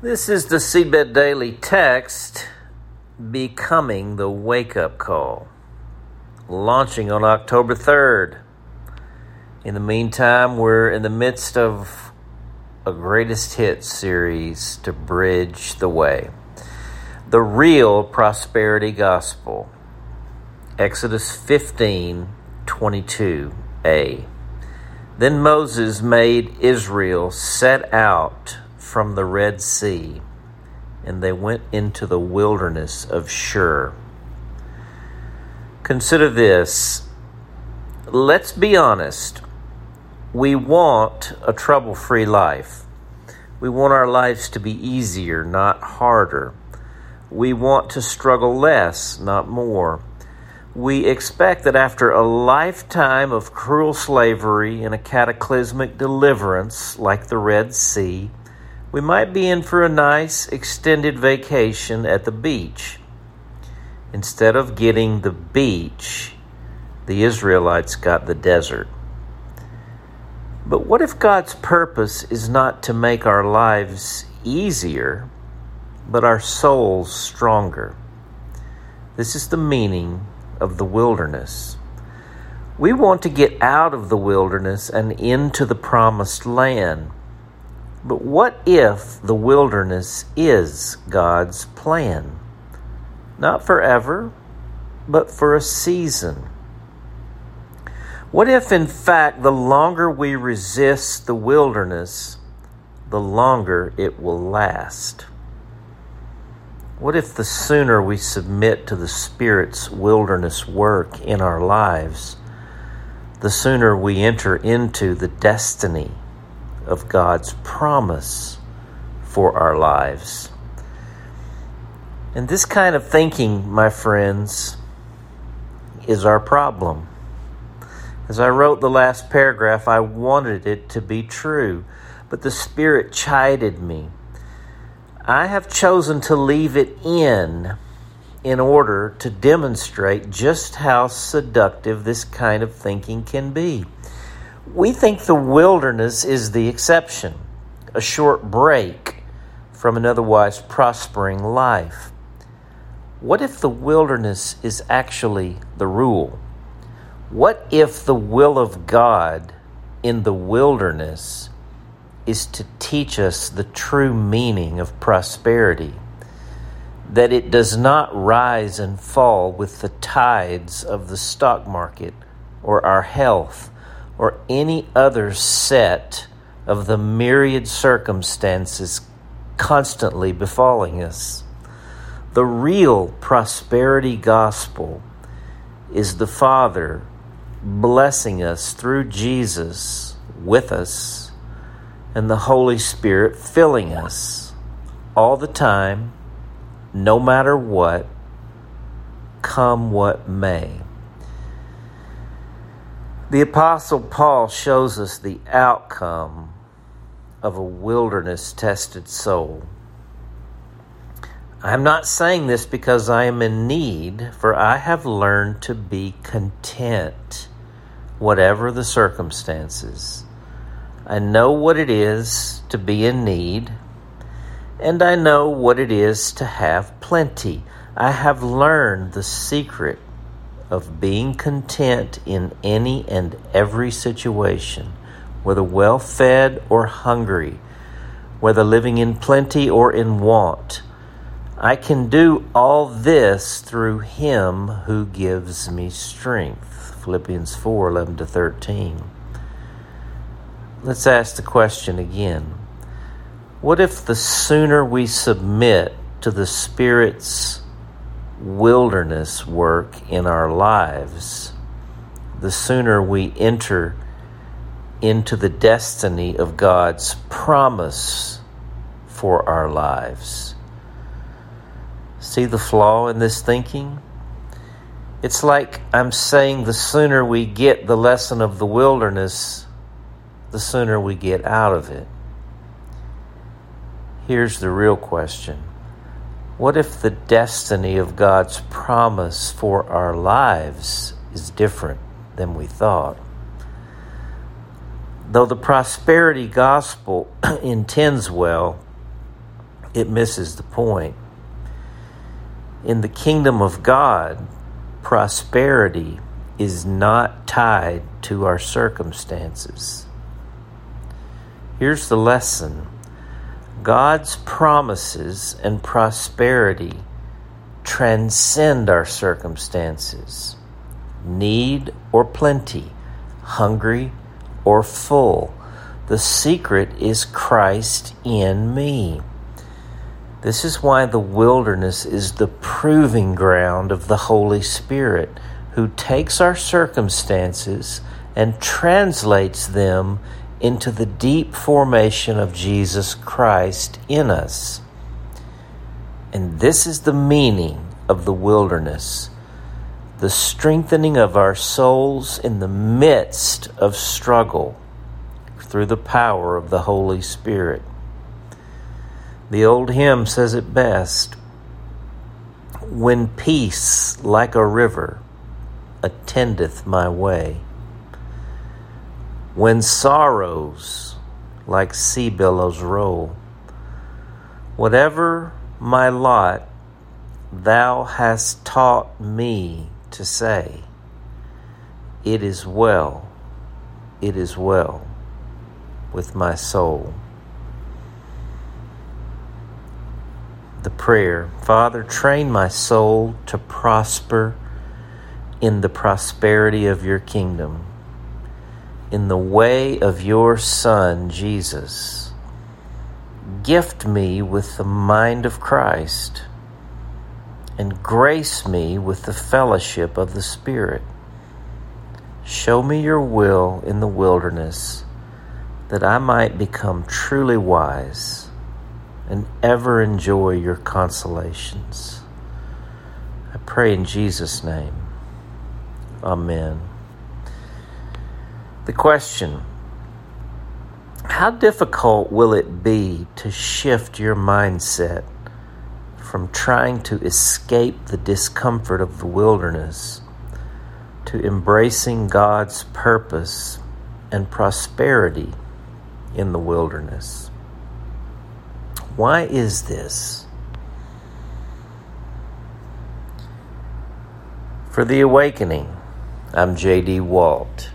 This is the Seedbed Daily text Becoming the Wake Up Call, launching on October 3rd. In the meantime, we're in the midst of a greatest hits series to bridge the way. The real prosperity gospel. Exodus 15 22a. Then Moses made Israel set out from the Red Sea, and they went into the wilderness of Shur. Consider this. Let's be honest. We want a trouble free life. We want our lives to be easier, not harder. We want to struggle less, not more we expect that after a lifetime of cruel slavery and a cataclysmic deliverance like the Red Sea, we might be in for a nice extended vacation at the beach. Instead of getting the beach, the Israelites got the desert. But what if God's purpose is not to make our lives easier, but our souls stronger? This is the meaning of the wilderness. We want to get out of the wilderness and into the promised land. But what if the wilderness is God's plan? Not forever, but for a season. What if, in fact, the longer we resist the wilderness, the longer it will last? What if the sooner we submit to the Spirit's wilderness work in our lives, the sooner we enter into the destiny of God's promise for our lives? And this kind of thinking, my friends, is our problem. As I wrote the last paragraph, I wanted it to be true, but the Spirit chided me I have chosen to leave it in in order to demonstrate just how seductive this kind of thinking can be. We think the wilderness is the exception, a short break from an otherwise prospering life. What if the wilderness is actually the rule? What if the will of God in the wilderness is to teach us the true meaning of prosperity. That it does not rise and fall with the tides of the stock market or our health or any other set of the myriad circumstances constantly befalling us. The real prosperity gospel is the Father blessing us through Jesus with us and the Holy Spirit filling us all the time, no matter what, come what may. The Apostle Paul shows us the outcome of a wilderness tested soul. I'm not saying this because I am in need, for I have learned to be content, whatever the circumstances. I know what it is to be in need, and I know what it is to have plenty. I have learned the secret of being content in any and every situation, whether well fed or hungry, whether living in plenty or in want. I can do all this through him who gives me strength. Philippians 4 11 to 13. Let's ask the question again. What if the sooner we submit to the Spirit's wilderness work in our lives, the sooner we enter into the destiny of God's promise for our lives? See the flaw in this thinking? It's like I'm saying the sooner we get the lesson of the wilderness, the sooner we get out of it. Here's the real question What if the destiny of God's promise for our lives is different than we thought? Though the prosperity gospel intends well, it misses the point. In the kingdom of God, prosperity is not tied to our circumstances. Here's the lesson God's promises and prosperity transcend our circumstances, need or plenty, hungry or full. The secret is Christ in me. This is why the wilderness is the proving ground of the Holy Spirit, who takes our circumstances and translates them into the deep formation of Jesus Christ in us. And this is the meaning of the wilderness the strengthening of our souls in the midst of struggle through the power of the Holy Spirit. The old hymn says it best When peace like a river attendeth my way, when sorrows like sea billows roll, whatever my lot, thou hast taught me to say, It is well, it is well with my soul. The prayer Father, train my soul to prosper in the prosperity of your kingdom, in the way of your Son, Jesus. Gift me with the mind of Christ and grace me with the fellowship of the Spirit. Show me your will in the wilderness, that I might become truly wise and ever enjoy your consolations. I pray in Jesus' name. Amen. The question How difficult will it be to shift your mindset? from trying to escape the discomfort of the wilderness to embracing God's purpose and prosperity in the wilderness. Why is this? For the awakening, I'm J.D. Walt.